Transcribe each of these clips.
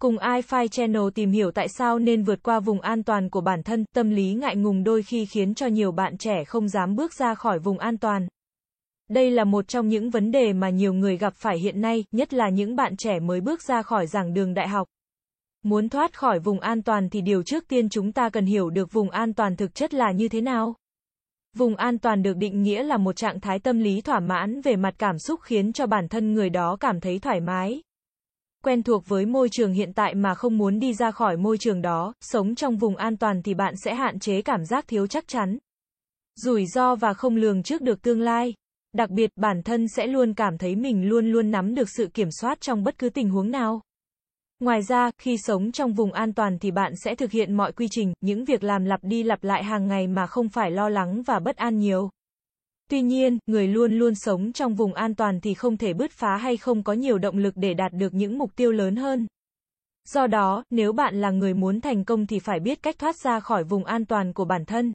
Cùng iFi Channel tìm hiểu tại sao nên vượt qua vùng an toàn của bản thân, tâm lý ngại ngùng đôi khi khiến cho nhiều bạn trẻ không dám bước ra khỏi vùng an toàn. Đây là một trong những vấn đề mà nhiều người gặp phải hiện nay, nhất là những bạn trẻ mới bước ra khỏi giảng đường đại học. Muốn thoát khỏi vùng an toàn thì điều trước tiên chúng ta cần hiểu được vùng an toàn thực chất là như thế nào. Vùng an toàn được định nghĩa là một trạng thái tâm lý thỏa mãn về mặt cảm xúc khiến cho bản thân người đó cảm thấy thoải mái. Quen thuộc với môi trường hiện tại mà không muốn đi ra khỏi môi trường đó, sống trong vùng an toàn thì bạn sẽ hạn chế cảm giác thiếu chắc chắn. Rủi ro và không lường trước được tương lai. Đặc biệt, bản thân sẽ luôn cảm thấy mình luôn luôn nắm được sự kiểm soát trong bất cứ tình huống nào. Ngoài ra, khi sống trong vùng an toàn thì bạn sẽ thực hiện mọi quy trình, những việc làm lặp đi lặp lại hàng ngày mà không phải lo lắng và bất an nhiều. Tuy nhiên, người luôn luôn sống trong vùng an toàn thì không thể bứt phá hay không có nhiều động lực để đạt được những mục tiêu lớn hơn. Do đó, nếu bạn là người muốn thành công thì phải biết cách thoát ra khỏi vùng an toàn của bản thân.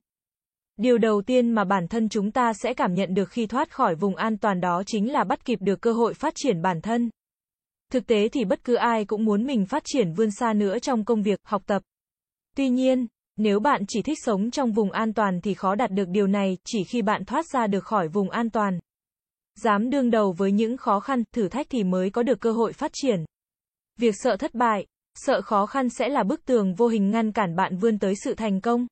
Điều đầu tiên mà bản thân chúng ta sẽ cảm nhận được khi thoát khỏi vùng an toàn đó chính là bắt kịp được cơ hội phát triển bản thân. Thực tế thì bất cứ ai cũng muốn mình phát triển vươn xa nữa trong công việc, học tập. Tuy nhiên, nếu bạn chỉ thích sống trong vùng an toàn thì khó đạt được điều này, chỉ khi bạn thoát ra được khỏi vùng an toàn. Dám đương đầu với những khó khăn, thử thách thì mới có được cơ hội phát triển. Việc sợ thất bại, sợ khó khăn sẽ là bức tường vô hình ngăn cản bạn vươn tới sự thành công.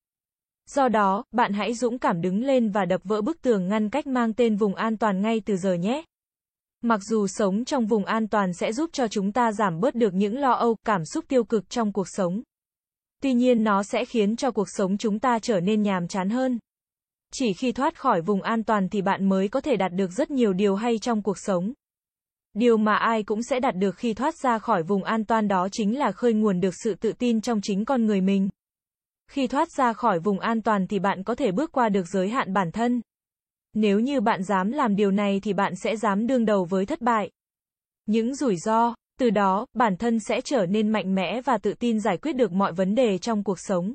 Do đó, bạn hãy dũng cảm đứng lên và đập vỡ bức tường ngăn cách mang tên vùng an toàn ngay từ giờ nhé. Mặc dù sống trong vùng an toàn sẽ giúp cho chúng ta giảm bớt được những lo âu, cảm xúc tiêu cực trong cuộc sống. Tuy nhiên nó sẽ khiến cho cuộc sống chúng ta trở nên nhàm chán hơn. Chỉ khi thoát khỏi vùng an toàn thì bạn mới có thể đạt được rất nhiều điều hay trong cuộc sống. Điều mà ai cũng sẽ đạt được khi thoát ra khỏi vùng an toàn đó chính là khơi nguồn được sự tự tin trong chính con người mình. Khi thoát ra khỏi vùng an toàn thì bạn có thể bước qua được giới hạn bản thân. Nếu như bạn dám làm điều này thì bạn sẽ dám đương đầu với thất bại. Những rủi ro, từ đó, bản thân sẽ trở nên mạnh mẽ và tự tin giải quyết được mọi vấn đề trong cuộc sống.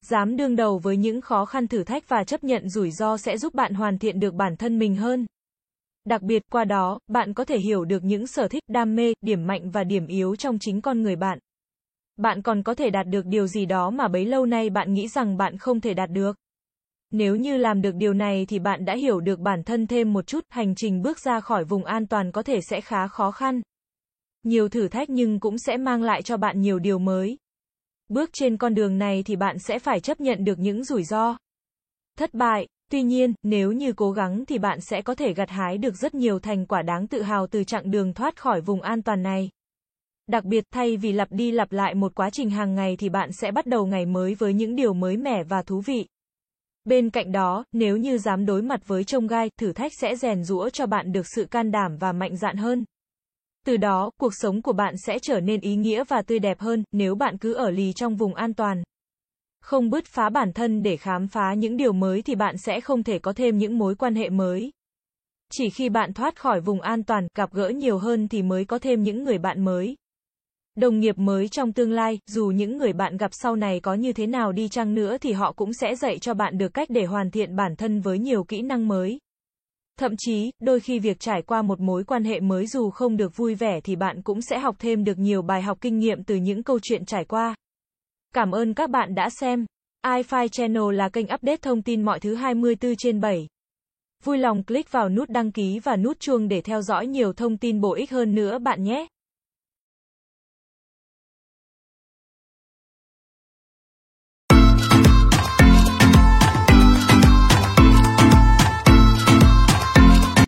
Dám đương đầu với những khó khăn thử thách và chấp nhận rủi ro sẽ giúp bạn hoàn thiện được bản thân mình hơn. Đặc biệt, qua đó, bạn có thể hiểu được những sở thích, đam mê, điểm mạnh và điểm yếu trong chính con người bạn. Bạn còn có thể đạt được điều gì đó mà bấy lâu nay bạn nghĩ rằng bạn không thể đạt được. Nếu như làm được điều này thì bạn đã hiểu được bản thân thêm một chút, hành trình bước ra khỏi vùng an toàn có thể sẽ khá khó khăn. Nhiều thử thách nhưng cũng sẽ mang lại cho bạn nhiều điều mới. Bước trên con đường này thì bạn sẽ phải chấp nhận được những rủi ro. Thất bại, tuy nhiên, nếu như cố gắng thì bạn sẽ có thể gặt hái được rất nhiều thành quả đáng tự hào từ chặng đường thoát khỏi vùng an toàn này. Đặc biệt, thay vì lặp đi lặp lại một quá trình hàng ngày thì bạn sẽ bắt đầu ngày mới với những điều mới mẻ và thú vị. Bên cạnh đó, nếu như dám đối mặt với trông gai, thử thách sẽ rèn rũa cho bạn được sự can đảm và mạnh dạn hơn. Từ đó, cuộc sống của bạn sẽ trở nên ý nghĩa và tươi đẹp hơn, nếu bạn cứ ở lì trong vùng an toàn. Không bứt phá bản thân để khám phá những điều mới thì bạn sẽ không thể có thêm những mối quan hệ mới. Chỉ khi bạn thoát khỏi vùng an toàn, gặp gỡ nhiều hơn thì mới có thêm những người bạn mới. Đồng nghiệp mới trong tương lai, dù những người bạn gặp sau này có như thế nào đi chăng nữa thì họ cũng sẽ dạy cho bạn được cách để hoàn thiện bản thân với nhiều kỹ năng mới. Thậm chí, đôi khi việc trải qua một mối quan hệ mới dù không được vui vẻ thì bạn cũng sẽ học thêm được nhiều bài học kinh nghiệm từ những câu chuyện trải qua. Cảm ơn các bạn đã xem. iFi Channel là kênh update thông tin mọi thứ 24 trên 7. Vui lòng click vào nút đăng ký và nút chuông để theo dõi nhiều thông tin bổ ích hơn nữa bạn nhé.